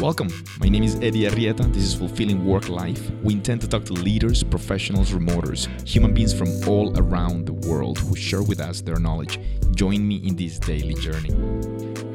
Welcome. My name is Eddie Arrieta. This is Fulfilling Work Life. We intend to talk to leaders, professionals, remoters, human beings from all around the world who share with us their knowledge. Join me in this daily journey.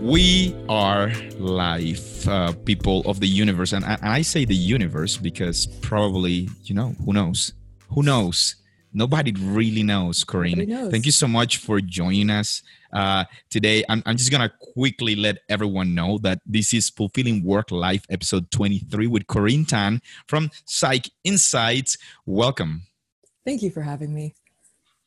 We are life, uh, people of the universe. And I say the universe because probably, you know, who knows? Who knows? Nobody really knows, Corinne. knows. Thank you so much for joining us uh, today. I'm, I'm just going to quickly let everyone know that this is Fulfilling Work Life, episode 23 with Corinne Tan from Psych Insights. Welcome. Thank you for having me.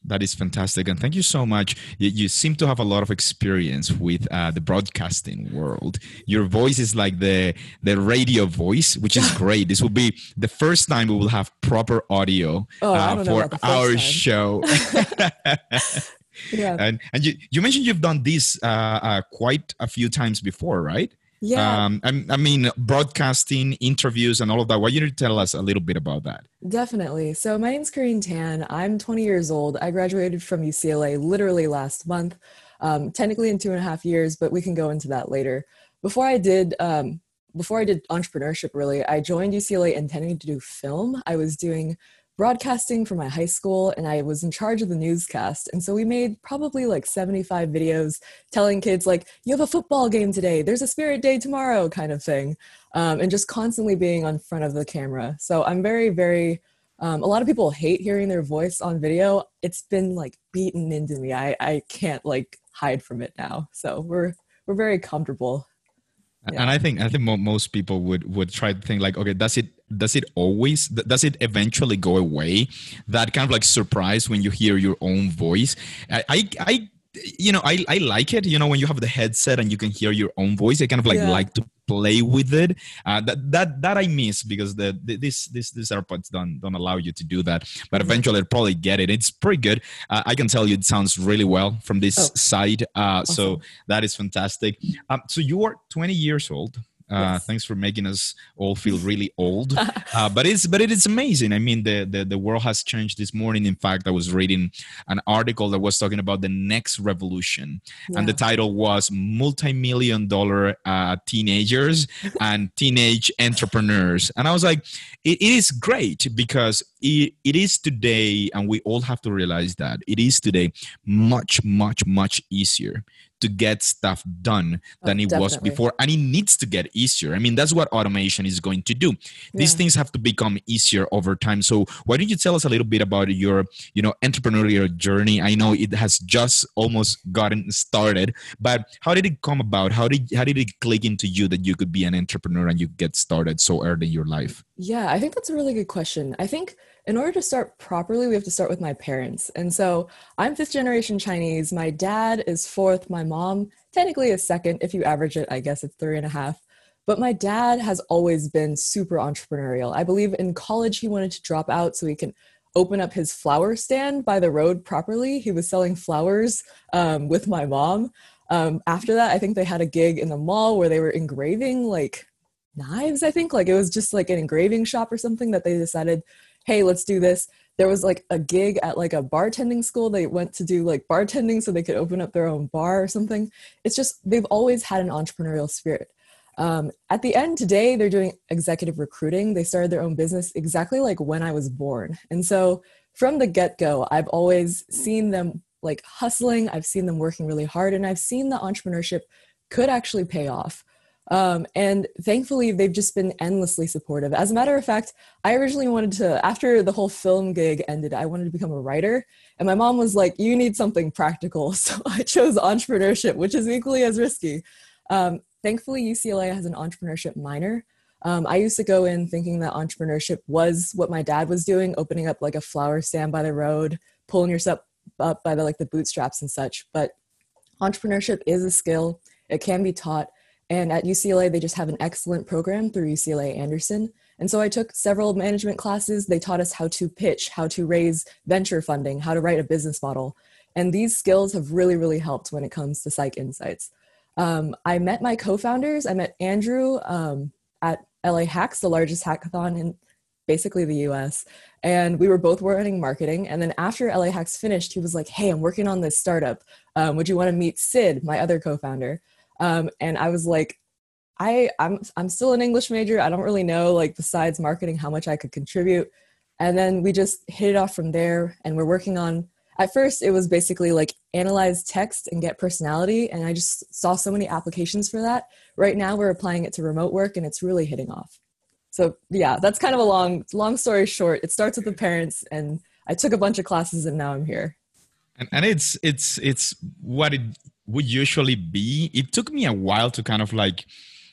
That is fantastic, and thank you so much. You, you seem to have a lot of experience with uh, the broadcasting world. Your voice is like the the radio voice, which is great. this will be the first time we will have proper audio Oh, uh, for about the first our time. show. Yeah. and and you, you mentioned you've done this uh, uh, quite a few times before, right? Yeah, Um, I, I mean, broadcasting, interviews, and all of that. Why don't you tell us a little bit about that? definitely. So my name's Corinne Tan. I'm 20 years old. I graduated from UCLA literally last month, um, technically in two and a half years, but we can go into that later. Before I did, um, before I did entrepreneurship, really, I joined UCLA intending to do film. I was doing broadcasting for my high school and I was in charge of the newscast. And so we made probably like 75 videos telling kids like, you have a football game today, there's a spirit day tomorrow kind of thing. Um, and just constantly being on front of the camera. So I'm very, very, um, a lot of people hate hearing their voice on video. It's been like beaten into me. I, I can't like hide from it now. So we're, we're very comfortable. And I think I think most people would would try to think like, okay, does it does it always does it eventually go away? That kind of like surprise when you hear your own voice. I I, I you know I, I like it you know when you have the headset and you can hear your own voice i kind of like Yeah. like to play with it uh, that that that i miss because the, the this this this airpods don't don't allow you to do that but Mhm. eventually i'll probably get it it's pretty good uh, i can tell you it sounds really well from this Oh. side uh, so that is fantastic um, so you are 20 years old uh, Yes. thanks for making us all feel really old. Uh, but it's but it is amazing. I mean the, the the world has changed this morning. In fact i was reading an article that was talking about the next revolution and the title was multi-million dollar uh, teenagers and teenage entrepreneurs. And i was like it, it is great because it, it is today and we all have to realize that it is today much much much easier to get stuff done Oh, than it was before and it needs to get easier i mean that's what automation is going to do these Yeah. things have to become easier over time so why don't you tell us a little bit about your you know entrepreneurial journey i know it has just almost gotten started but how did it come about how did how did it click into you that you could be an entrepreneur and you get started so early in your life Yeah, I think that's a really good question. I think in order to start properly, we have to start with my parents. And so I'm fifth generation Chinese. My dad is fourth. My mom technically a second. If you average it, I guess it's three and a half. But my dad has always been super entrepreneurial. I believe in college, he wanted to drop out so he can open up his flower stand by the road properly. He was selling flowers um, with my mom. Um, after that, I think they had a gig in the mall where they were engraving like knives i think like it was just like an engraving shop or something that they decided hey let's do this there was like a gig at like a bartending school. They went to do like bartending so they could open up their own bar or something. It's just they've always had an entrepreneurial spirit. Um, at the end today they're doing executive recruiting. They started their own business exactly like when i was born. And so from the get-go i've always seen them like hustling. I've seen them working really hard and i've seen the entrepreneurship could actually pay off um, and thankfully, they've just been endlessly supportive. As a matter of fact, I originally wanted to, after the whole film gig ended, I wanted to become a writer. And my mom was like, You need something practical. So I chose entrepreneurship, which is equally as risky. Um, thankfully, UCLA has an entrepreneurship minor. Um, I used to go in thinking that entrepreneurship was what my dad was doing, opening up like a flower stand by the road, pulling yourself up by the like the bootstraps and such. But entrepreneurship is a skill. It can be taught. And at UCLA, they just have an excellent program through UCLA Anderson. And so I took several management classes. They taught us how to pitch, how to raise venture funding, how to write a business model. And these skills have really, really helped when it comes to Psych Insights. Um, I met my co founders. I met Andrew um, at LA Hacks, the largest hackathon in basically the US. And we were both running marketing. And then after LA Hacks finished, he was like, Hey, I'm working on this startup. Um, would you want to meet Sid, my other co founder? Um, and I was like, I I'm I'm still an English major. I don't really know like besides marketing how much I could contribute. And then we just hit it off from there and we're working on at first it was basically like analyze text and get personality and I just saw so many applications for that. Right now we're applying it to remote work and it's really hitting off. So yeah, that's kind of a long long story short. It starts with the parents and I took a bunch of classes and now I'm here. And, and it's it's it's what it would usually be. It took me a while to kind of like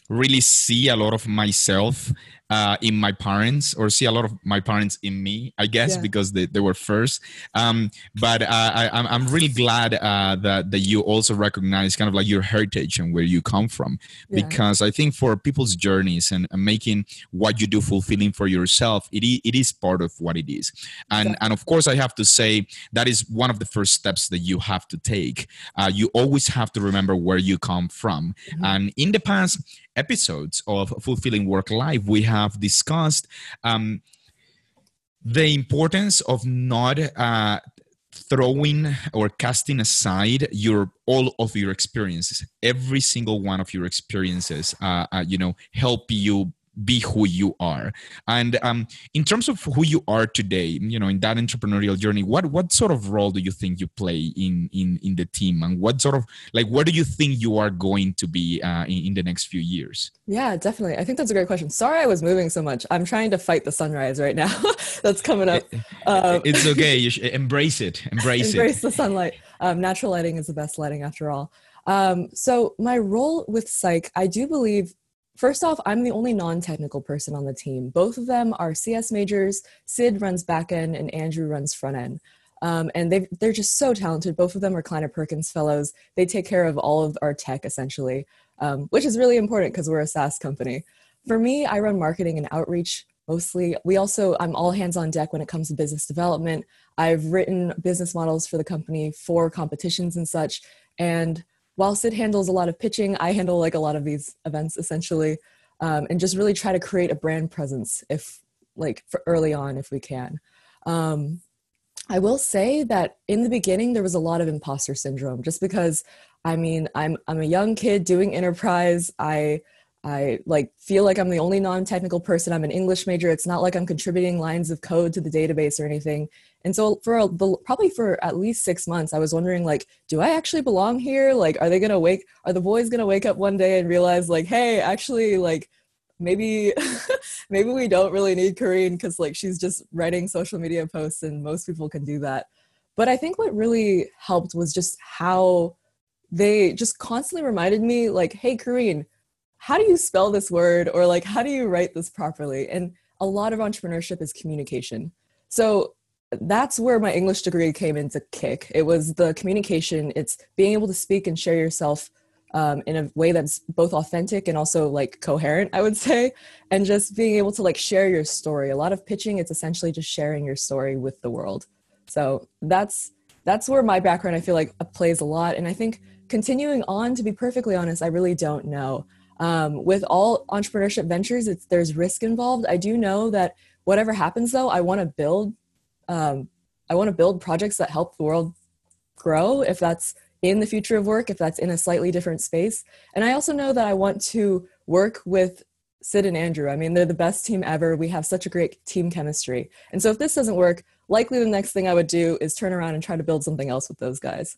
really see a lot of myself uh, in my parents or see a lot of my parents in me, I guess, yeah. because they, they were first. Um, but uh, I, I'm, I'm really glad uh, that, that you also recognize kind of like your heritage and where you come from. Yeah. Because I think for people's journeys and, and, making what you do fulfilling for yourself, it, it is part of what it is. And, yeah. and of course, I have to say that is one of the first steps that you have to take. Uh, you always have to remember where you come from. Mm-hmm. And in the past, episodes of Fulfilling Work Life, we have discussed um, the importance of not uh, throwing or casting aside your all of your experiences. Every single one of your experiences uh, uh, you know help you be who you are. And um, in terms of who you are today you know in that entrepreneurial journey what what sort of role do you think you play in in in the team? And what sort of like where do you think you are going to be uh, in, in the next few years? Yeah definitely. I think that's a great question. Sorry i was moving so much. I'm trying to fight the sunrise right now. That's coming up. Um, it's okay. You should embrace it. Embrace, embrace it. Embrace the sunlight. Um, natural lighting is the best lighting after all. Um, so my role with psych i do believe First off, I'm the only non technical person on the team. Both of them are CS majors. Sid runs backend and Andrew runs front end. Um, and they they're just so talented. Both of them are Kleiner Perkins fellows. They take care of all of our tech essentially, um, which is really important because we're a SaaS company. For me, I run marketing and outreach mostly. We also I'm all hands on deck when it comes to business development. I've written business models for the company for competitions and such, and while Sid handles a lot of pitching, I handle like a lot of these events essentially, um, and just really try to create a brand presence if like for early on if we can. Um, I will say that in the beginning there was a lot of imposter syndrome, just because I mean I'm I'm a young kid doing enterprise. I I like feel like I'm the only non-technical person. I'm an English major. It's not like I'm contributing lines of code to the database or anything. And so for a, probably for at least six months, I was wondering like, do I actually belong here? Like, are they gonna wake? Are the boys gonna wake up one day and realize like, hey, actually, like maybe maybe we don't really need Corinne because like she's just writing social media posts and most people can do that. But I think what really helped was just how they just constantly reminded me like, hey, Corinne how do you spell this word or like how do you write this properly and a lot of entrepreneurship is communication so that's where my english degree came into kick it was the communication it's being able to speak and share yourself um, in a way that's both authentic and also like coherent i would say and just being able to like share your story a lot of pitching it's essentially just sharing your story with the world so that's that's where my background i feel like plays a lot and i think continuing on to be perfectly honest i really don't know um, with all entrepreneurship ventures, it's there's risk involved. I do know that whatever happens, though, I want to build. Um, I want to build projects that help the world grow. If that's in the future of work, if that's in a slightly different space, and I also know that I want to work with Sid and Andrew. I mean, they're the best team ever. We have such a great team chemistry. And so if this doesn't work, likely the next thing I would do is turn around and try to build something else with those guys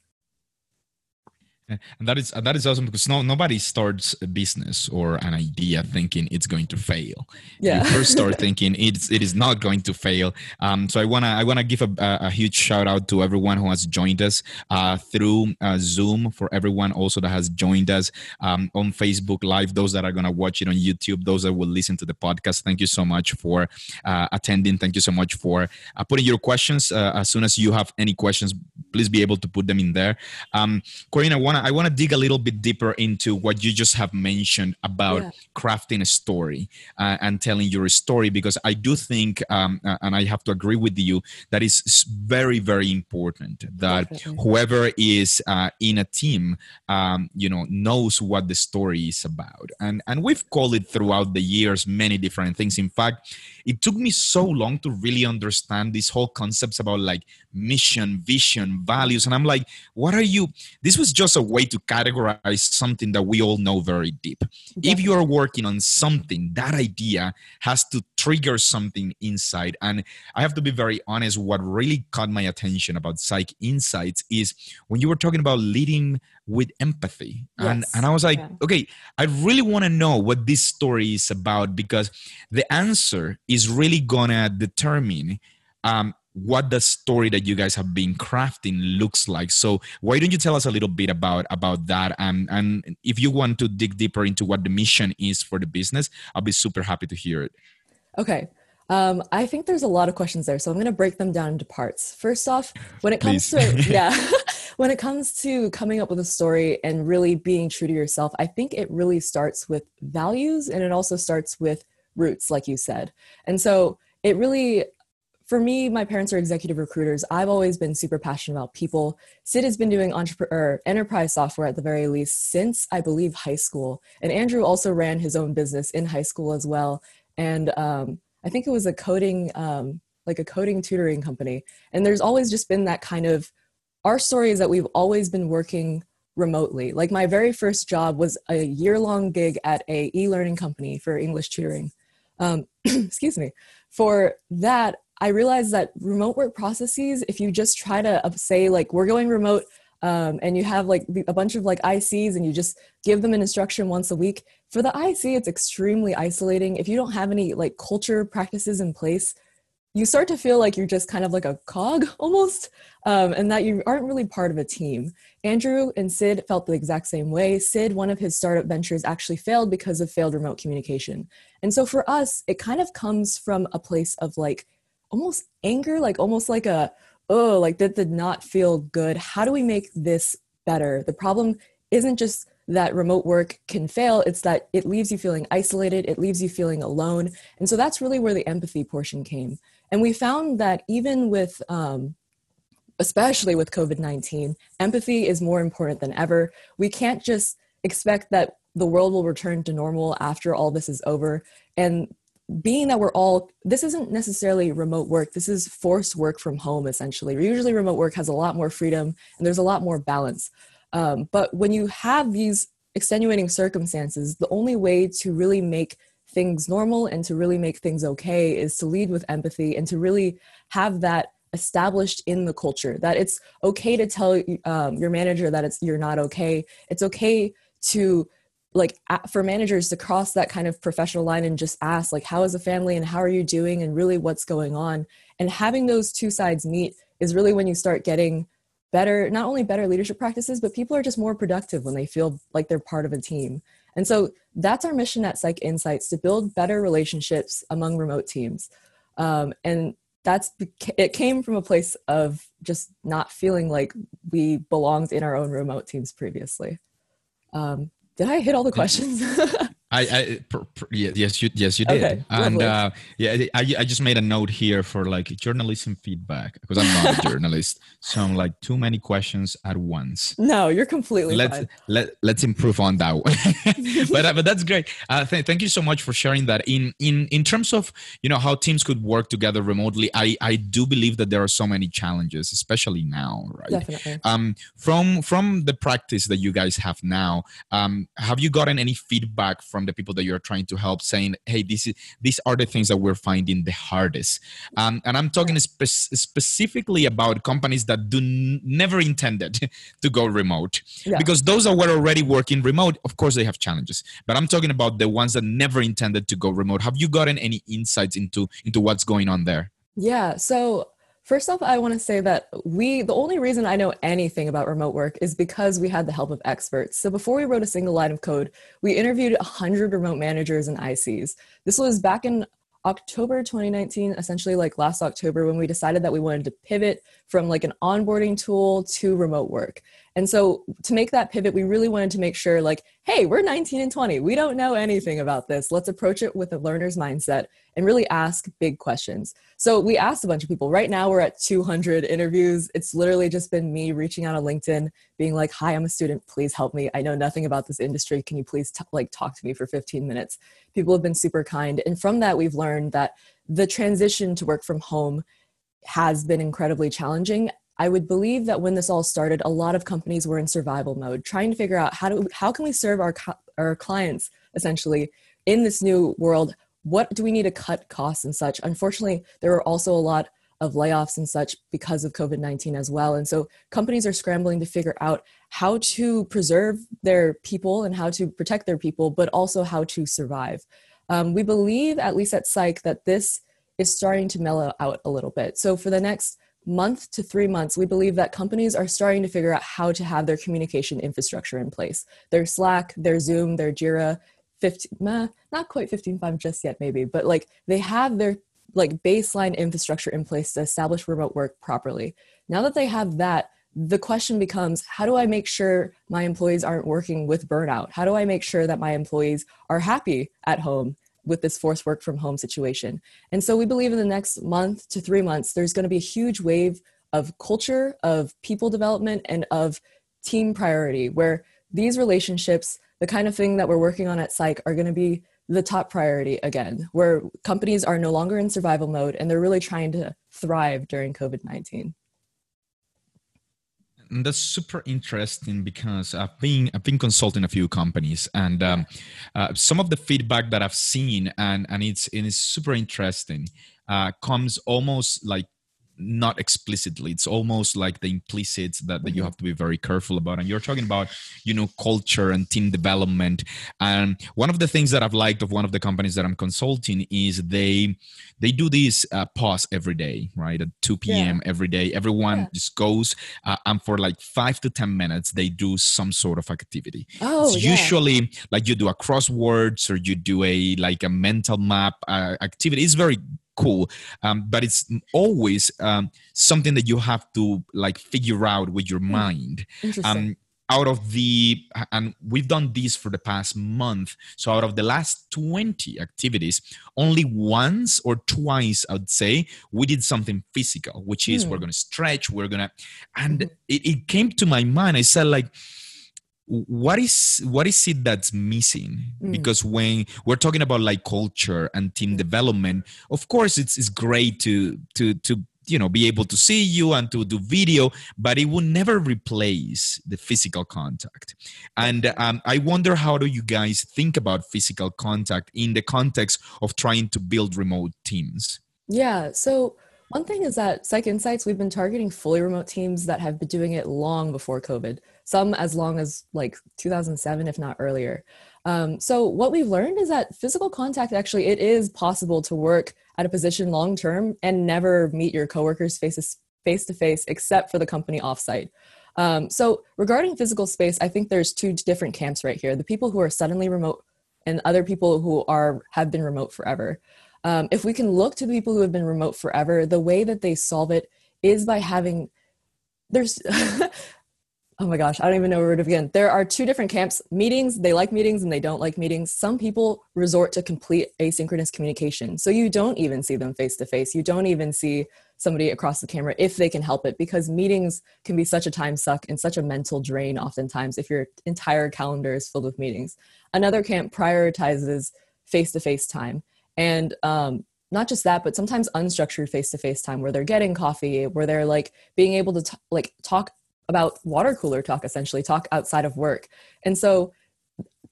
and that is that is awesome because no nobody starts a business or an idea thinking it's going to fail. Yeah. you first start thinking it's it is not going to fail. Um, so i want to i want to give a, a, huge shout out to everyone who has joined us uh, through uh, zoom for everyone also that has joined us um, on facebook live those that are going to watch it on youtube those that will listen to the podcast. Thank you so much for uh, attending. Thank you so much for uh, putting your questions uh, as soon as you have any questions please be able to put them in there. Um, Corinne, i want to I want to dig a little bit deeper into what you just have mentioned about yeah. crafting a story uh, and telling your story because I do think, um, uh, and I have to agree with you, that is very very important that Definitely. whoever is uh, in a team, um, you know, knows what the story is about, and and we've called it throughout the years many different things. In fact, it took me so long to really understand these whole concepts about like mission, vision, values, and I'm like, what are you? This was just a way to categorize something that we all know very deep. If you are working on something, that idea has to trigger something inside. And I have to be very honest, what really caught my attention about Psych Insights is when you were talking about leading with empathy. Yes. And and I was like, yeah. okay, I really want to know what this story is about because the answer is really gonna determine um, what the story that you guys have been crafting looks like. So why don't you tell us a little bit about about that? And and if you want to dig deeper into what the mission is for the business i'll be super happy to hear it. Okay. Um, I think there's a lot of questions there, so I'm going to break them down into parts. First off, when it comes to yeah, when it comes to coming up with a story and really being true to yourself, I think it really starts with values and it also starts with roots, like you said. And so it really for me, my parents are executive recruiters. I've always been super passionate about people. Sid has been doing entrepreneur enterprise software at the very least since I believe high school. And Andrew also ran his own business in high school as well. And um, I think it was a coding, um, like a coding tutoring company. And there's always just been that kind of. Our story is that we've always been working remotely. Like my very first job was a year long gig at a e-learning company for English tutoring. Um, excuse me. For that, I realized that remote work processes, if you just try to say like we're going remote um, and you have like a bunch of like ICs and you just give them an instruction once a week, for the IC it's extremely isolating. If you don't have any like culture practices in place, you start to feel like you're just kind of like a cog almost, um, and that you aren't really part of a team. Andrew and Sid felt the exact same way. Sid, one of his startup ventures, actually failed because of failed remote communication. And so for us, it kind of comes from a place of like almost anger, like almost like a, oh, like that did not feel good. How do we make this better? The problem isn't just that remote work can fail, it's that it leaves you feeling isolated, it leaves you feeling alone. And so that's really where the empathy portion came. And we found that even with, um, especially with COVID 19, empathy is more important than ever. We can't just expect that the world will return to normal after all this is over. And being that we're all this isn't necessarily remote work this is forced work from home essentially. Usually remote work has a lot more freedom and there's a lot more balance. Um, but when you have these extenuating circumstances the only way to really make things normal and to really make things okay is to lead with empathy and to really have that established in the culture that it's okay to tell um, your manager that it's you're not okay. It's okay to like for managers to cross that kind of professional line and just ask like how is the family and how are you doing and really what's going on? And having those two sides meet is really when you start getting better not only better leadership practices but people are just more productive when they feel like they're part of a team. And so that's our mission at psych insights to build better relationships among remote teams. Um, and that's it came from a place of just not feeling like we belonged in our own remote teams previously. Um, did I hit all the questions? I, I pr- pr- yes, you yes you did, okay, and uh, yeah, I, I just made a note here for like journalism feedback because I'm not a journalist, so I'm like too many questions at once. No, you're completely let's fine. let let's improve on that one. but uh, but that's great. Uh, th- thank you so much for sharing that. In in in terms of you know how teams could work together remotely, I I do believe that there are so many challenges, especially now, right? Definitely. Um, from from the practice that you guys have now, um, have you gotten any feedback from from the people that you're trying to help saying hey this is these are the things that we're finding the hardest. Um, and i'm talking spe- specifically about companies that do n- never intended to go remote. Yeah. because those that were already working remote of course they have challenges. But i'm talking about the ones that never intended to go remote. Have you gotten any insights into into what's going on there? Yeah so First off, I want to say that we, the only reason I know anything about remote work is because we had the help of experts. So before we wrote a single line of code, we interviewed 100 remote managers and ICs. This was back in October 2019, essentially like last October, when we decided that we wanted to pivot from like an onboarding tool to remote work. And so to make that pivot, we really wanted to make sure like, hey, we're 19 and 20. We don't know anything about this. Let's approach it with a learner's mindset and really ask big questions. So we asked a bunch of people. Right now we're at 200 interviews. It's literally just been me reaching out on LinkedIn, being like, "Hi, I'm a student. Please help me. I know nothing about this industry. Can you please t- like talk to me for 15 minutes?" People have been super kind, and from that we've learned that the transition to work from home has been incredibly challenging I would believe that when this all started, a lot of companies were in survival mode, trying to figure out how do how can we serve our our clients essentially in this new world. What do we need to cut costs and such? Unfortunately, there were also a lot of layoffs and such because of COVID 19 as well. And so companies are scrambling to figure out how to preserve their people and how to protect their people, but also how to survive. Um, we believe, at least at Psych, that this is starting to mellow out a little bit. So for the next month to three months, we believe that companies are starting to figure out how to have their communication infrastructure in place. Their Slack, their Zoom, their Jira, 15, meh, not quite 15.5 just yet, maybe, but like they have their like baseline infrastructure in place to establish remote work properly. Now that they have that, the question becomes how do I make sure my employees aren't working with burnout? How do I make sure that my employees are happy at home with this forced work from home situation? And so we believe in the next month to three months, there's going to be a huge wave of culture, of people development, and of team priority where these relationships, the kind of thing that we're working on at Psych, are going to be the top priority again, where companies are no longer in survival mode and they're really trying to thrive during COVID 19. That's super interesting because I've been I've been consulting a few companies and um, uh, some of the feedback that I've seen and and it's it is super interesting uh, comes almost like not explicitly it's almost like the implicit that, that you mm-hmm. have to be very careful about and you're talking about you know culture and team development and one of the things that i've liked of one of the companies that i'm consulting is they they do this uh, pause every day right at 2 p.m yeah. every day everyone yeah. just goes uh, and for like five to ten minutes they do some sort of activity oh, yeah. usually like you do a crosswords or you do a like a mental map uh, activity it's very cool um, but it's always um, something that you have to like figure out with your hmm. mind um, out of the and we've done this for the past month so out of the last 20 activities only once or twice i would say we did something physical which is mm. we're gonna stretch we're gonna and mm-hmm. it, it came to my mind i said like what is what is it that's missing? Mm. because when we're talking about like culture and team mm. development of course it's it's great to to to you know be able to see you and to do video but it will never replace the physical contact. And um, i wonder how do you guys think about physical contact in the context of trying to build remote teams? Yeah so one thing is that Psych Insights, we've been targeting fully remote teams that have been doing it long before COVID some as long as like 2007 if not earlier. Um, so what we've learned is that physical contact actually it is possible to work at a position long term and never meet your coworkers face face to face except for the company offsite. Um, so regarding physical space i think there's two different camps right here the people who are suddenly remote and other people who are have been remote forever. Um, if we can look to the people who have been remote forever the way that they solve it is by having there's oh my gosh, I don't even know where to begin. There are two different camps meetings, they like meetings and they don't like meetings. Some people resort to complete asynchronous communication. So you don't even see them face to face. You don't even see somebody across the camera if they can help it because meetings can be such a time suck and such a mental drain oftentimes if your entire calendar is filled with meetings. Another camp prioritizes face to face time. And um, not just that but sometimes unstructured face-to-face time where they're getting coffee where they're like being able to t- like talk about water cooler talk essentially talk outside of work. And so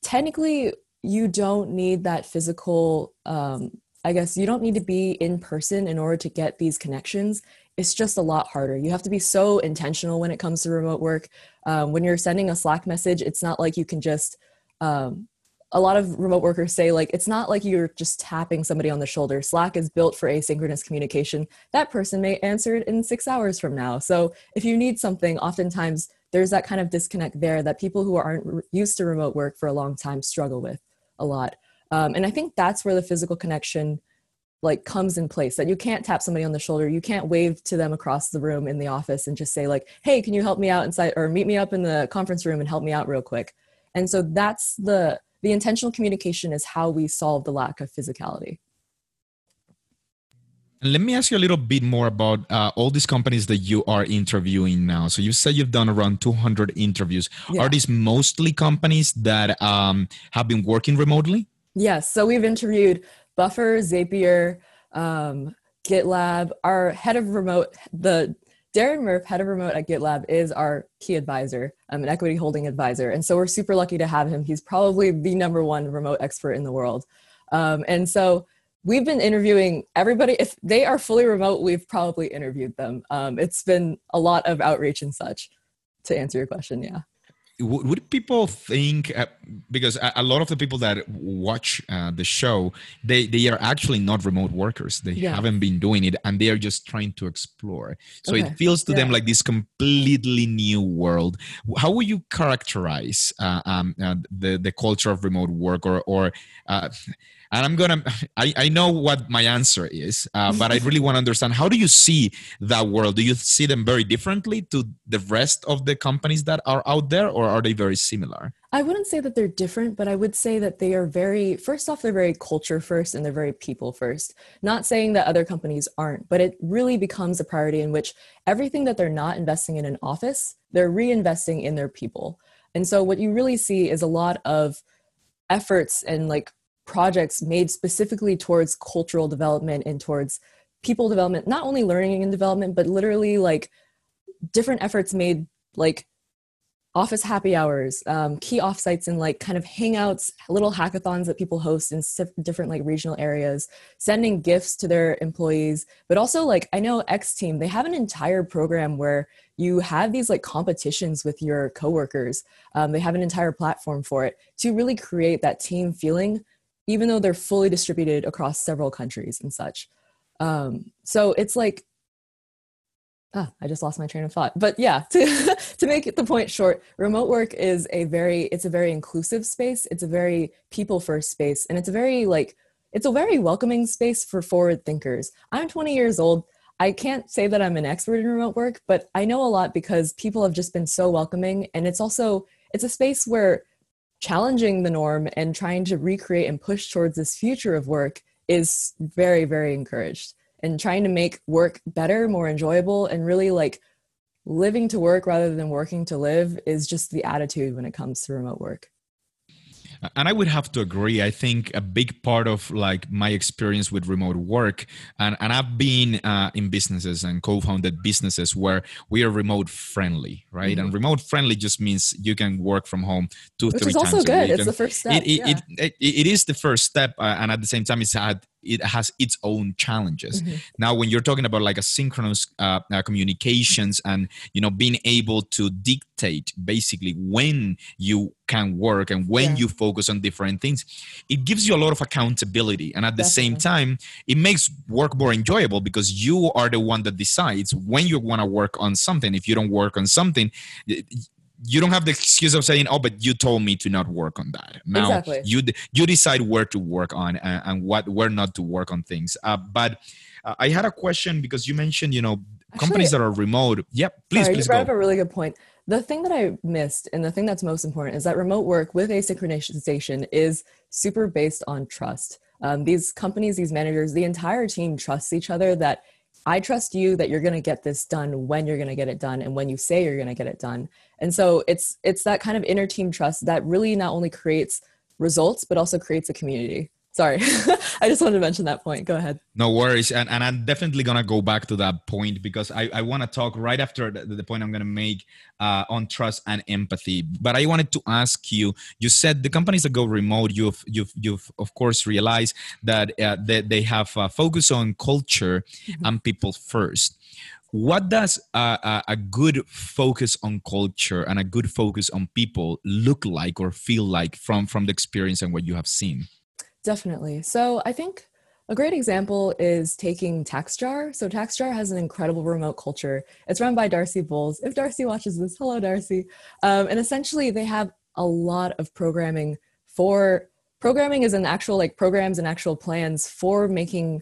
technically you don't need that physical um, i guess you don't need to be in person in order to get these connections. It's just a lot harder. You have to be so intentional when it comes to remote work. Um, when you're sending a slack message it's not like you can just um, a lot of remote workers say like it's not like you're just tapping somebody on the shoulder. Slack is built for asynchronous communication. That person may answer it in six hours from now. So if you need something oftentimes there's that kind of disconnect there that people who aren't used to remote work for a long time struggle with a lot. Um, and i think that's where the physical connection like comes in place that you can't tap somebody on the shoulder. You can't wave to them across the room in the office and just say like hey can you help me out inside or meet me up in the conference room and help me out real quick? And so that's the the intentional communication is how we solve the lack of physicality. Let me ask you a little bit more about uh, all these companies that you are interviewing now. So you said you've done around 200 interviews. Yeah. Are these mostly companies that um, have been working remotely? Yes. So we've interviewed Buffer, Zapier, um, GitLab. Our head of remote, the Darren Murph, head of remote at GitLab, is our key advisor, um, an equity holding advisor. And so we're super lucky to have him. He's probably the number one remote expert in the world. Um, and so we've been interviewing everybody. If they are fully remote, we've probably interviewed them. Um, it's been a lot of outreach and such to answer your question. Yeah would people think uh, because a, a, lot of the people that watch uh, the show they they are actually not remote workers they yeah. haven't been doing it and they are just trying to explore so okay. it feels to yeah. them like this completely new world how would you characterize uh, um, uh, the the culture of remote work or or uh, and i'm gonna i, I know what my answer is uh, but i really want to understand how do you see that world? Do you see them very differently to the rest of the companies that are out there or are they very similar? I wouldn't say that they're different but i would say that they are very first off they're very culture first and they're very people first. Not saying that other companies aren't but it really becomes a priority in which everything that they're not investing in an office they're reinvesting in their people. And so what you really see is a lot of efforts and like projects made specifically towards cultural development and towards people development not only learning and development but literally like different efforts made like office happy hours um, key offsites and like kind of hangouts little hackathons that people host in different like regional areas sending gifts to their employees. But also like i know x team they have an entire program where you have these like competitions with your coworkers. Um, they have an entire platform for it to really create that team feeling even though they're fully distributed across several countries and such. Um, so it's like, ah, I just lost my train of thought. But yeah, to, to make the point short, remote work is a very, it's a very inclusive space. It's a very people first space. And it's a very like, it's a very welcoming space for forward thinkers. I'm 20 years old. I can't say that I'm an expert in remote work, but I know a lot because people have just been so welcoming. And it's also, it's a space where challenging the norm and trying to recreate and push towards this future of work is very very encouraged. And trying to make work better more enjoyable and really like living to work rather than working to live is just the attitude when it comes to remote work and i would have to agree i think a big part of like my experience with remote work and, and i've been uh, in businesses and co-founded businesses where we are remote friendly right mm-hmm. and remote friendly just means you can work from home two Which three is also times good. it's the first step it, it, yeah. it, it, it is the first step uh, and at the same time it's had it has its own challenges mm-hmm. now when you're talking about like asynchronous uh, uh, communications and you know being able to dictate basically when you can work and when yeah. you focus on different things it gives you a lot of accountability and at the Definitely. same time it makes work more enjoyable because you are the one that decides when you want to work on something if you don't work on something you don't have the excuse of saying, "Oh, but you told me to not work on that." Now exactly. you you decide where to work on and, and what where not to work on things. Uh, but uh, I had a question because you mentioned, you know, Actually, companies that are remote. Yep, please, sorry, please you brought go. up a really good point. The thing that I missed, and the thing that's most important, is that remote work with asynchronization is super based on trust. Um, these companies, these managers, the entire team trusts each other. That I trust you that you're going to get this done when you're going to get it done and when you say you're going to get it done. And so it's it's that kind of inner team trust that really not only creates results but also creates a community. Sorry, I just wanted to mention that point. Go ahead. No worries. And, and I'm definitely going to go back to that point because I, I want to talk right after the, the point I'm going to make uh, on trust and empathy. But I wanted to ask you you said the companies that go remote, you've, you've, you've of course realized that uh, they, they have a focus on culture mm-hmm. and people first what does a, a, good focus on culture and a good focus on people look like or feel like from from the experience and what you have seen Definitely. So I think a great example is taking TaxJar. So TaxJar has an incredible remote culture. It's run by Darcy Bowles. If Darcy watches this, hello Darcy. Um, and essentially, they have a lot of programming for programming is an actual like programs and actual plans for making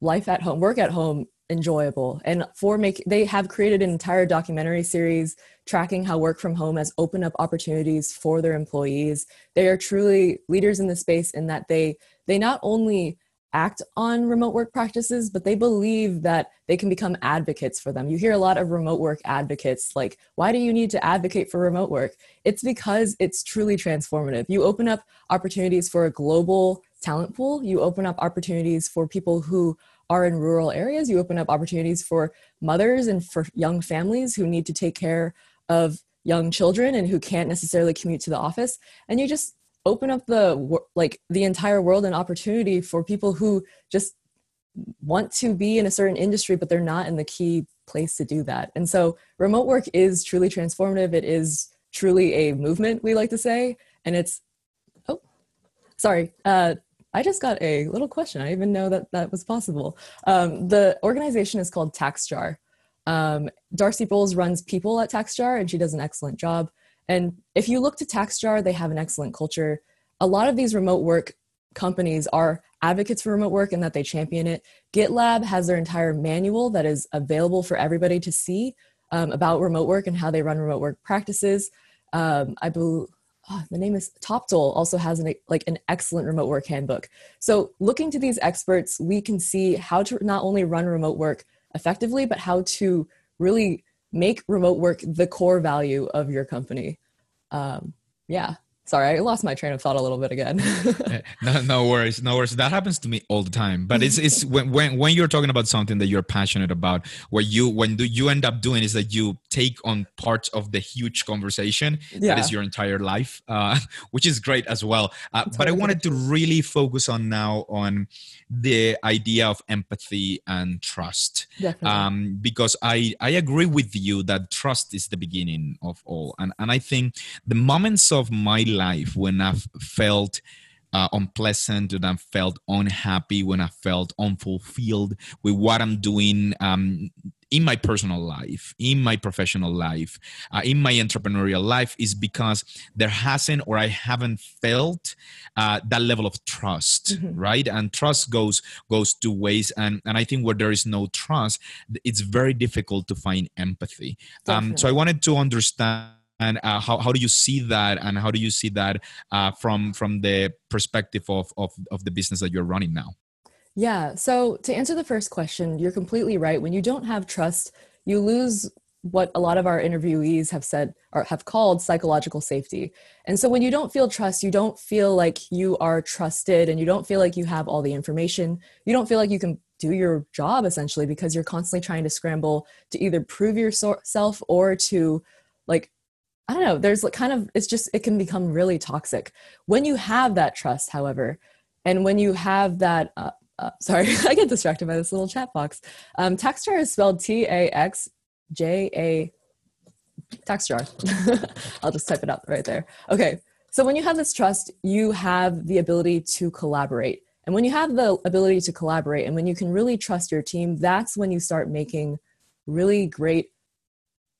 life at home, work at home enjoyable. And for make they have created an entire documentary series tracking how work from home has opened up opportunities for their employees. They are truly leaders in the space in that they they not only act on remote work practices but they believe that they can become advocates for them. You hear a lot of remote work advocates like why do you need to advocate for remote work? It's because it's truly transformative. You open up opportunities for a global talent pool. You open up opportunities for people who are in rural areas. You open up opportunities for mothers and for young families who need to take care of young children and who can't necessarily commute to the office. And you just open up the like the entire world and opportunity for people who just want to be in a certain industry but they're not in the key place to do that and so remote work is truly transformative it is truly a movement we like to say and it's oh sorry uh, i just got a little question. I even know that that was possible. Um, the organization is called taxjar. Um, darcy bowles runs people at taxjar and she does an excellent job. And if you look to taxjar they have an excellent culture. A lot of these remote work companies are advocates for remote work and that they champion it. GitLab has their entire manual that is available for everybody to see um, about remote work and how they run remote work practices. Um, I believe oh, the name is Toptal also has an like an excellent remote work handbook. So looking to these experts, we can see how to not only run remote work effectively, but how to really make remote work the core value of your company. Um, yeah sorry i lost my train of thought a little bit again. Eh, no, no worries no worries. That happens to me all the time but it's it's when, when when you're talking about something that you're passionate about what you when do you end up doing is that you take on parts of the huge conversation yeah. that is your entire life uh, which is great as well. Uh, but i wanted to really focus on now on the idea of empathy and trust um, because i i agree with you that trust is the beginning of all. And and i think the moments of my life when I've felt uh, unpleasant, when I felt unhappy, when I felt unfulfilled with what I'm doing um, in my personal life, in my professional life, uh, in my entrepreneurial life, is because there hasn't or I haven't felt uh, that level of trust, mm-hmm. right? And trust goes goes two ways, and and I think where there is no trust, it's very difficult to find empathy. Um, so I wanted to understand and uh, how, how do you see that and how do you see that uh, from from the perspective of, of of the business that you're running now yeah so to answer the first question you're completely right when you don't have trust you lose what a lot of our interviewees have said or have called psychological safety. And so when you don't feel trust, you don't feel like you are trusted and you don't feel like you have all the information. You don't feel like you can do your job essentially because you're constantly trying to scramble to either prove yourself or to like I don't know, there's like kind of, it's just, it can become really toxic. When you have that trust, however, and when you have that, uh, uh, sorry, I get distracted by this little chat box. Um, Taxjar is spelled T A X J A, Taxjar. I'll just type it out right there. Okay, so when you have this trust, you have the ability to collaborate. And when you have the ability to collaborate and when you can really trust your team, that's when you start making really great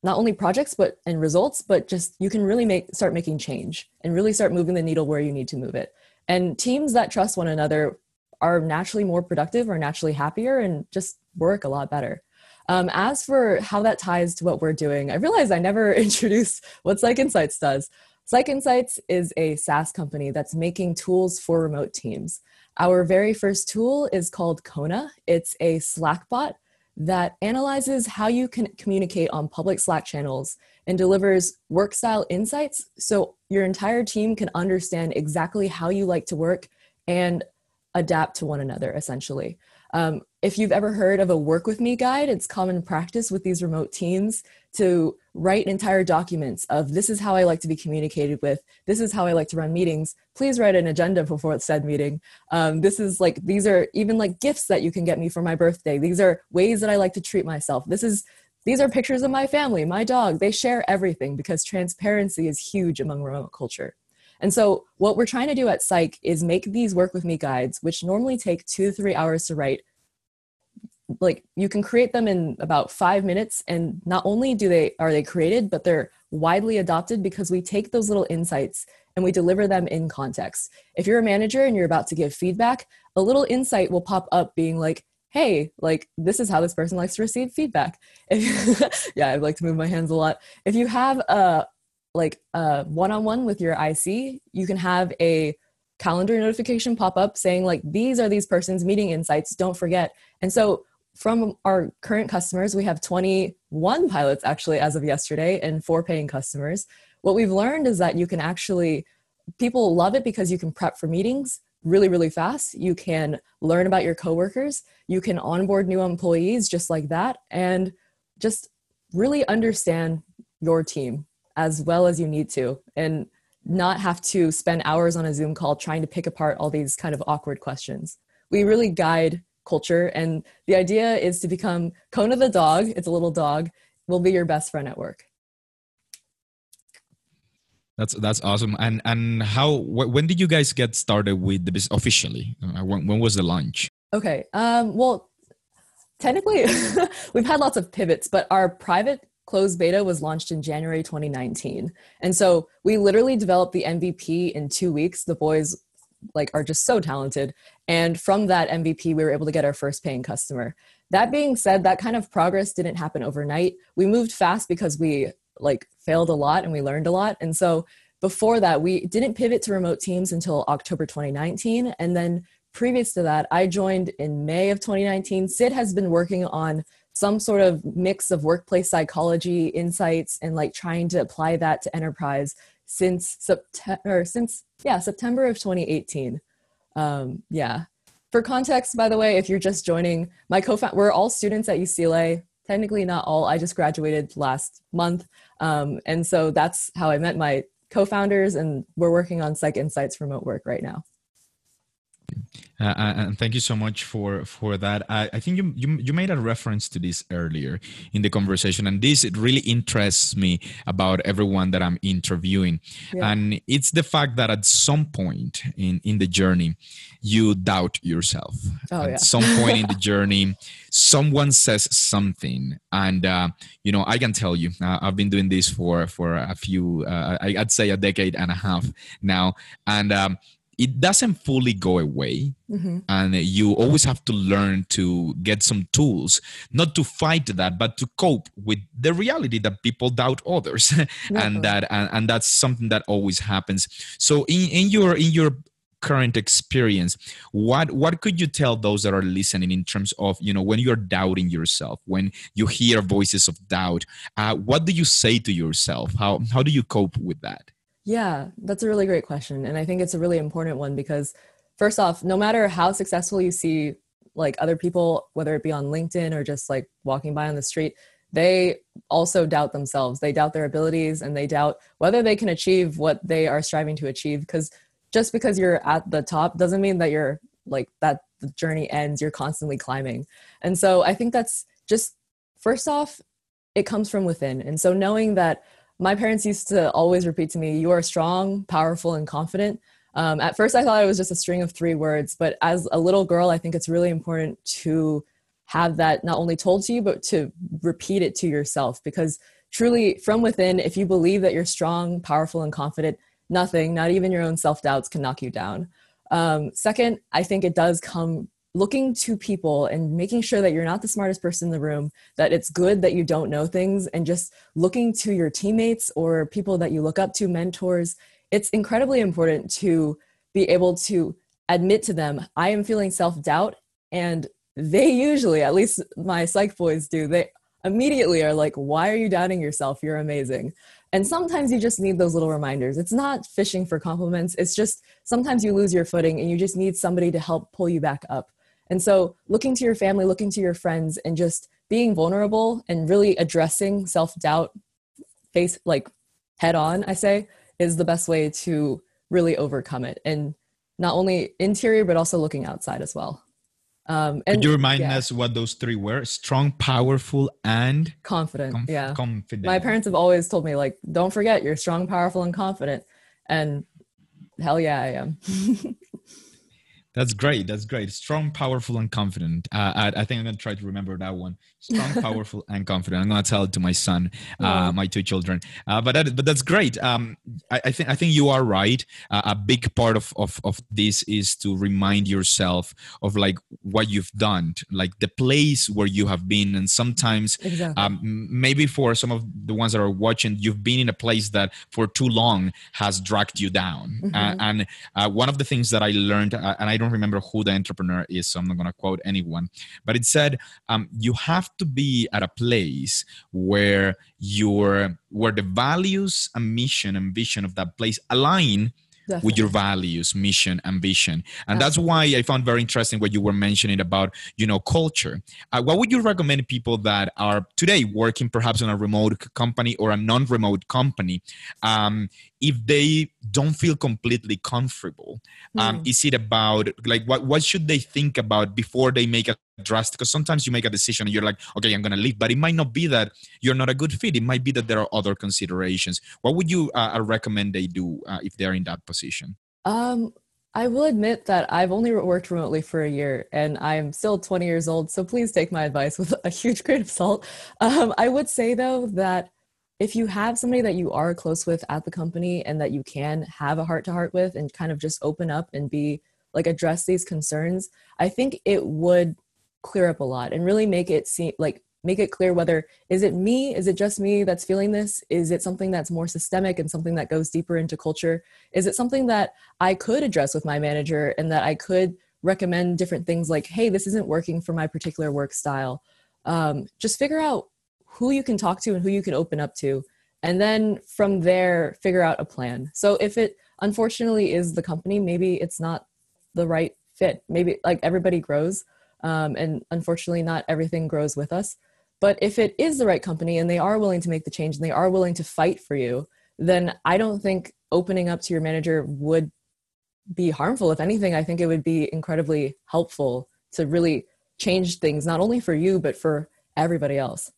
not only projects but and results but just you can really make start making change and really start moving the needle where you need to move it. And teams that trust one another are naturally more productive or naturally happier and just work a lot better. Um, as for how that ties to what we're doing i realized i never introduced what psych insights does. Psych insights is a saas company that's making tools for remote teams. Our very first tool is called kona. It's a slack bot that analyzes how you can communicate on public Slack channels and delivers work style insights so your entire team can understand exactly how you like to work and adapt to one another essentially. Um, if you've ever heard of a work with me guide, it's common practice with these remote teams to write entire documents of this is how I like to be communicated with, this is how I like to run meetings. Please write an agenda before said meeting. Um, this is like, these are even like gifts that you can get me for my birthday. These are ways that I like to treat myself. This is these are pictures of my family, my dog. They share everything because transparency is huge among remote culture. And so, what we're trying to do at Psych is make these work with me guides, which normally take two to three hours to write, like you can create them in about five minutes and not only do they are they created but they're widely adopted because we take those little insights and we deliver them in context. If you're a manager and you're about to give feedback a little insight will pop up being like hey like this is how this person likes to receive feedback. If, yeah i like to move my hands a lot. If you have a like a one-on-one with your ic you can have a calendar notification pop up saying like these are these persons meeting insights don't forget and so from our current customers, we have 21 pilots actually as of yesterday and four paying customers. What we've learned is that you can actually, people love it because you can prep for meetings, really, really fast. You can learn about your coworkers. You can onboard new employees just like that. And just really understand your team as well as you need to. And not have to spend hours on a Zoom call trying to pick apart all these kind of awkward questions. We really guide culture, and the idea is to become Kona the dog. It's a little dog. Will be your best friend at work. That's that's awesome. And and how wh- when did you guys get started with the business officially? Uh, when, when was the launch? Okay. Um, well, technically, we've had lots of pivots, but our private closed beta was launched in January 2019. And so we literally developed the MVP in two weeks. The boys like are just so talented. And from that MVP, we were able to get our first paying customer. That being said, that kind of progress didn't happen overnight. We moved fast because we like failed a lot and we learned a lot. And so before that, we didn't pivot to remote teams until October 2019. And then previous to that, I joined in May of 2019. Sid has been working on some sort of mix of workplace psychology insights and like trying to apply that to enterprise since September since yeah September of 2018 um, yeah. For context by the way if you're just joining my co-founder we're all students at UCLA. Technically not all. I just graduated last month. Um, and so that's how I met my co-founders and we're working on psych insights remote work right now uh, uh, and thank you so much for for that. I, I think you, you you made a reference to this earlier in the conversation, and this it really interests me about everyone that I'm interviewing, yeah. and it's the fact that at some point in in the journey, you doubt yourself. Oh, at yeah. some point in the journey, someone says something, and uh, you know I can tell you, uh, I've been doing this for for a few, uh, I'd say a decade and a half now, and. Um, it doesn't fully go away. Mm-hmm. and you always have to learn to get some tools not to fight that but to cope with the reality that people doubt others. And that and, and, that's something that always happens. So in, in your in your current experience what what could you tell those that are listening in terms of you know when you're doubting yourself when you hear voices of doubt uh, what do you say to yourself? How how do you cope with that yeah, that's a really great question. And I think it's a really important one because, first off, no matter how successful you see like other people, whether it be on LinkedIn or just like walking by on the street, they also doubt themselves. They doubt their abilities and they doubt whether they can achieve what they are striving to achieve. Because just because you're at the top doesn't mean that you're like that the journey ends. You're constantly climbing. And so I think that's just, first off, it comes from within. And so knowing that my parents used to always repeat to me, You are strong, powerful, and confident. Um, at first, I thought it was just a string of three words, but as a little girl, I think it's really important to have that not only told to you, but to repeat it to yourself because truly, from within, if you believe that you're strong, powerful, and confident, nothing, not even your own self doubts, can knock you down. Um, second, I think it does come looking to people and making sure that you're not the smartest person in the room, that it's good that you don't know things, and just looking to your teammates or people that you look up to, mentors. It's incredibly important to be able to admit to them, I am feeling self doubt. And they usually, at least my psych boys do, they immediately are like, Why are you doubting yourself? You're amazing. And sometimes you just need those little reminders. It's not fishing for compliments. It's just sometimes you lose your footing and you just need somebody to help pull you back up. And so, looking to your family, looking to your friends, and just being vulnerable and really addressing self doubt, face like head on, I say, is the best way to really overcome it. And not only interior, but also looking outside as well. Um, and Could you remind yeah. us what those three were? Strong, powerful, and confident. Conf- yeah, confident. My parents have always told me like, don't forget, you're strong, powerful, and confident. And hell yeah, I am. That's great. That's great. Strong, powerful, and confident. Uh, I, I, think I'm going to try to remember that one. Strong, powerful, and confident. I'm going to tell it to my son, uh, my two children. Uh, but that, but that's great. Um, I, I, think I think you are right. Uh, a big part of, of of this is to remind yourself of like what you've done, like the place where you have been, and sometimes exactly. um, maybe for some of the ones that are watching, you've been in a place that for too long has dragged you down. Mm-hmm. and uh, one of the things that I learned, uh, and I don't remember who the entrepreneur is, so I'm not going to quote anyone, but it said um, you have to be at a place where your where the values and mission and vision of that place align Definitely. with your values mission ambition and that's why i found very interesting what you were mentioning about you know culture uh, what would you recommend people that are today working perhaps on a remote company or a non-remote company um, if they don't feel completely comfortable um, mm. is it about like what, what should they think about before they make a drastic because sometimes you make a decision and you're like okay i'm gonna leave but it might not be that you're not a good fit it might be that there are other considerations what would you uh, uh recommend they do uh, if they're in that position um I will admit that I've only worked remotely for a year and I'm still 20 years old. So please take my advice with a huge grain of salt. Um, I would say, though, that if you have somebody that you are close with at the company and that you can have a heart to heart with and kind of just open up and be like address these concerns, I think it would clear up a lot and really make it seem like make it clear whether is it me? Is it just me that's feeling this? Is it something that's more systemic and something that goes deeper into culture? Is it something that i could address with my manager and that i could recommend different things like hey this isn't working for my particular work style. Um, just figure out who you can talk to and who you can open up to and then from there figure out a plan. So if it unfortunately is the company maybe it's not the right fit. Maybe like everybody grows um, and unfortunately not everything grows with us. But if it is the right company and they are willing to make the change and they are willing to fight for you then i don't think opening up to your manager would be harmful. If anything i think it would be incredibly helpful to really change things not only for you but for everybody else.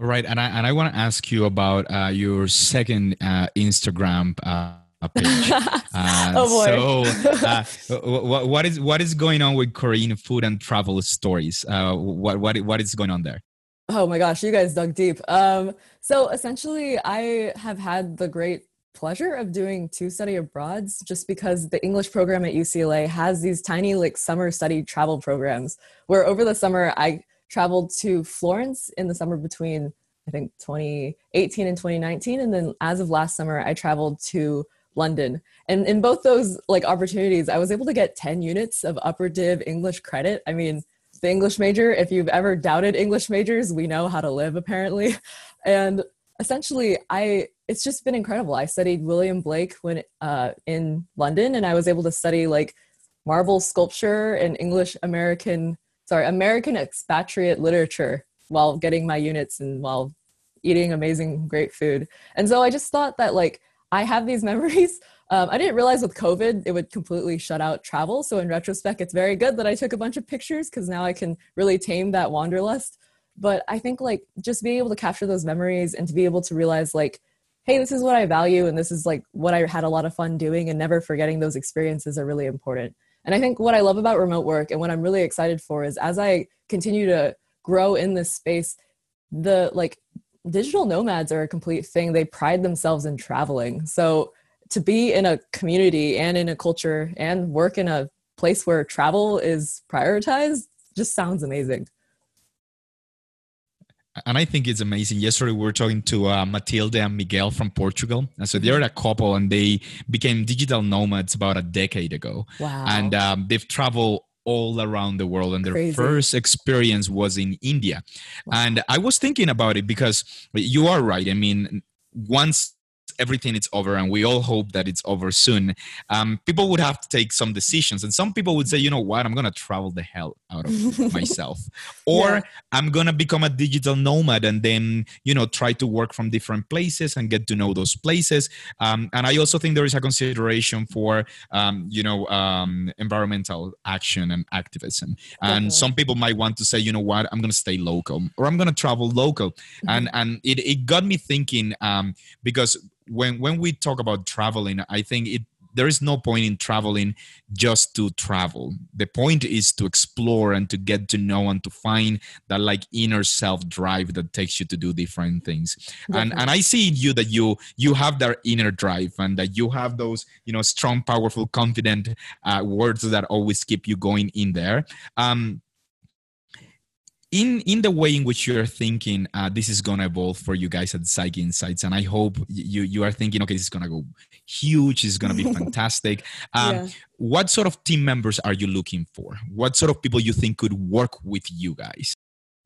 Right, and I and I want to ask you about uh, your second uh, Instagram uh, page. Uh, oh boy! So, uh, what, what is what is going on with Korean food and travel stories? Uh, what what what is going on there? Oh my gosh, you guys dug deep. Um, so essentially, I have had the great pleasure of doing two study abroads just because the English program at UCLA has these tiny like summer study travel programs where over the summer I traveled to Florence in the summer between I think 2018 and 2019 and then as of last summer I traveled to London. And in both those like opportunities I was able to get 10 units of upper div English credit. I mean, the English major, if you've ever doubted English majors, we know how to live apparently. And essentially I it's just been incredible. I studied William Blake when uh, in London and I was able to study like marble sculpture and English American sorry, American expatriate literature while getting my units and while eating amazing, great food. And so I just thought that like I have these memories. Um, I didn't realize with COVID it would completely shut out travel. So in retrospect, it's very good that I took a bunch of pictures because now I can really tame that wanderlust. But I think like just being able to capture those memories and to be able to realize like, hey, this is what I value and this is like what I had a lot of fun doing and never forgetting those experiences are really important. And I think what I love about remote work and what I'm really excited for is as I continue to grow in this space, the like digital nomads are a complete thing. They pride themselves in traveling. So to be in a community and in a culture and work in a place where travel is prioritized just sounds amazing and I think it's amazing. Yesterday we were talking to uh, Matilda and Miguel from Portugal, and so they're a couple, and they became digital nomads about a decade ago. Wow! And um, they've traveled all around the world, and their Crazy. first experience was in India. Wow. And I was thinking about it because you are right. I mean, once everything is over and we all hope that it's over soon um, people would have to take some decisions. And some people would say you know what? I'm gonna travel the hell out of myself. Or yeah. i'm gonna become a digital nomad and then you know try to work from different places and get to know those places. Um, and i also think there is a consideration for um, you know um, environmental action and activism. And okay. some people might want to say you know what? I'm gonna stay local or i'm gonna travel local. Mm-hmm. and and it, it got me thinking um, because when when we talk about traveling i think it there is no point in traveling just to travel the point is to explore and to get to know and to find that like inner self drive that takes you to do different things Definitely. and and i see in you that you you have that inner drive and that you have those you know strong powerful confident uh, words that always keep you going in there um in in the way in which you're thinking uh, this is going to evolve for you guys at psych insights and i hope you you are thinking okay this is going to go huge this is going to be fantastic um, yeah. what sort of team members are you looking for what sort of people you think could work with you guys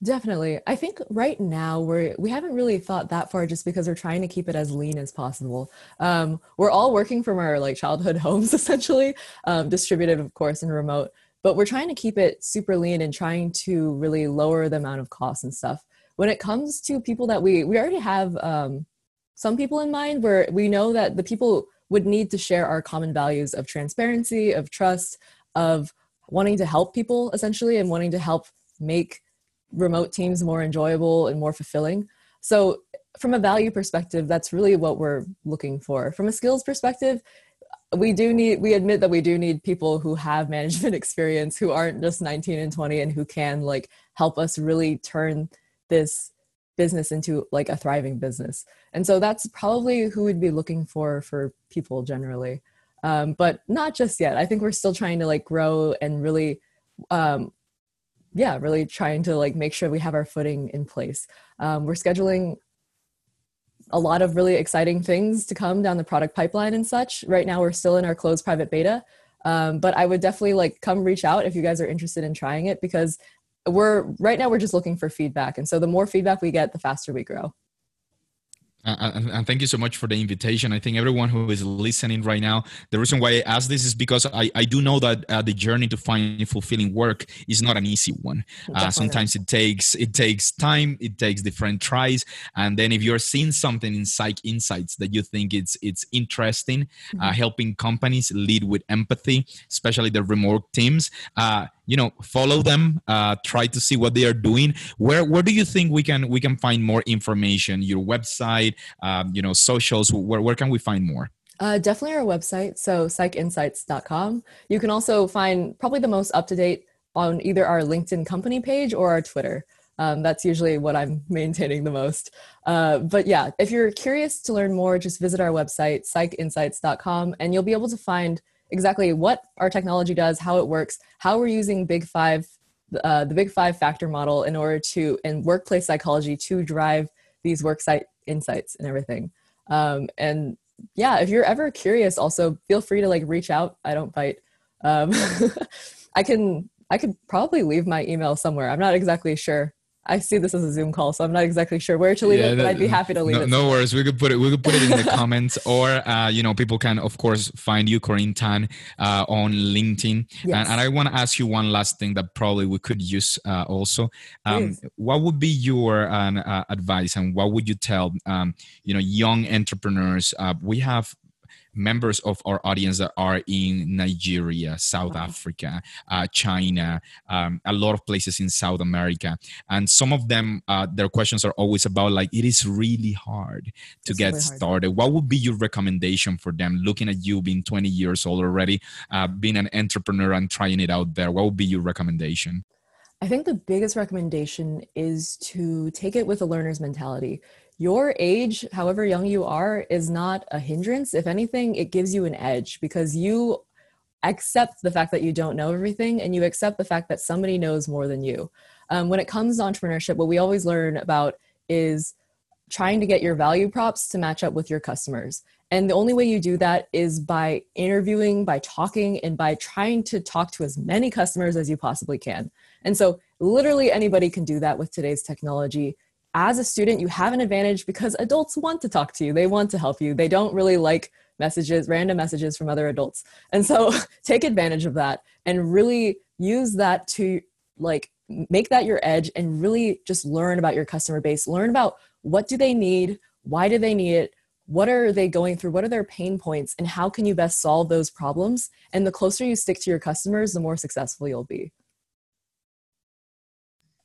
Definitely. I think right now we're we haven't really thought that far just because we're trying to keep it as lean as possible. Um, we're all working from our like childhood homes essentially, um, distributed of course and remote, but we're trying to keep it super lean and trying to really lower the amount of costs and stuff. When it comes to people that we we already have um, some people in mind where we know that the people would need to share our common values of transparency, of trust, of wanting to help people essentially and wanting to help make remote teams more enjoyable and more fulfilling. So, from a value perspective, that's really what we're looking for. From a skills perspective, we do need we admit that we do need people who have management experience who aren't just 19 and 20 and who can like help us really turn this business into like a thriving business. And so that's probably who we'd be looking for for people generally. Um, but not just yet. I think we're still trying to like grow and really um, yeah, really trying to like make sure we have our footing in place. Um, we're scheduling a lot of really exciting things to come down the product pipeline and such. Right now, we're still in our closed private beta, um, but I would definitely like come reach out if you guys are interested in trying it because we're right now we're just looking for feedback, and so the more feedback we get, the faster we grow. Uh, and, and, thank you so much for the invitation. I think everyone who is listening right now, the reason why I ask this is because I, I do know that uh, the journey to find fulfilling work is not an easy one. Uh, sometimes it takes it takes time, it takes different tries, and then if you're seeing something in Psych Insights that you think it's it's interesting, uh, mm-hmm. helping companies lead with empathy, especially the remote teams uh, you know follow them uh, try to see what they are doing. Where where do you think we can we can find more information? Your website um, you know socials where, where can we find more? Uh, definitely our website so psychinsights.com you can also find probably the most up to date on either our linkedin company page or our twitter. Um, that's usually what i'm maintaining the most. Uh, but yeah if you're curious to learn more just visit our website psychinsights.com and you'll be able to find exactly what our technology does, how it works, how we're using Big Five, uh, the Big Five factor model in order to, in workplace psychology, to drive these worksite insights and everything. Um, and yeah, if you're ever curious, also feel free to like reach out. I don't bite. Um, I can I could probably leave my email somewhere. I'm not exactly sure I see this as a Zoom call, so I'm not exactly sure where to leave yeah, it, but I'd be happy to leave no, it. No worries. We could put it. We could put it in the comments, or uh, you know, people can of course find you, Corinne Tan, uh, on LinkedIn. Yes. And, and, I want to ask you one last thing that probably we could use uh, also. Um, what would be your uh, advice, and what would you tell um, you know young entrepreneurs? Uh, we have members of our audience that are in Nigeria, South Africa, uh, China, um, a lot of places in South America. And some of them, uh, their questions are always about like, it is really hard to it's get really started. What would be your recommendation for them? Looking at you being 20 years old already, uh, being an entrepreneur and trying it out there, what would be your recommendation? I think the biggest recommendation is to take it with a learner's mentality your age, however young you are, is not a hindrance. If anything, it gives you an edge because you accept the fact that you don't know everything and you accept the fact that somebody knows more than you. Um, when it comes to entrepreneurship, what we always learn about is trying to get your value props to match up with your customers. And the only way you do that is by interviewing, by talking, and by trying to talk to as many customers as you possibly can. And so, literally, anybody can do that with today's technology as a student, you have an advantage because adults want to talk to you. They want to help you. They don't really like messages, random messages from other adults. And so take advantage of that and really use that to like make that your edge and really just learn about your customer base. Learn about what do they need? Why do they need it? What are they going through? What are their pain points? And how can you best solve those problems? And the closer you stick to your customers, the more successful you'll be.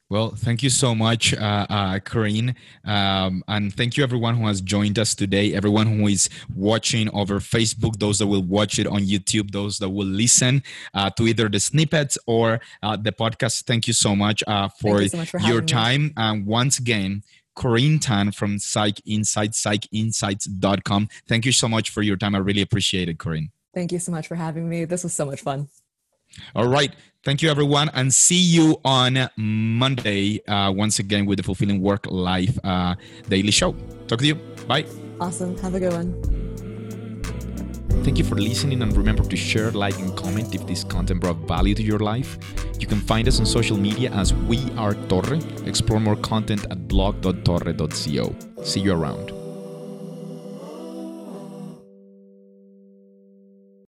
Well, thank you so much, uh, uh, Corinne. Um, and thank you, everyone who has joined us today, everyone who is watching over Facebook, those that will watch it on YouTube, those that will listen uh, to either the snippets or uh, the podcast. Thank you so much uh, for, you so much for your time. Me. And once again, Corinne Tan from Psych Insights, psychinsights.com. Thank you so much for your time. I really appreciate it, Corinne. Thank you so much for having me. This was so much fun. All right. Thank you, everyone, and see you on Monday uh, once again with the Fulfilling Work Life uh, Daily Show. Talk to you. Bye. Awesome. Have a good one. Thank you for listening and remember to share, like, and comment if this content brought value to your life. You can find us on social media as We Are Torre. Explore more content at blog.torre.co. See you around.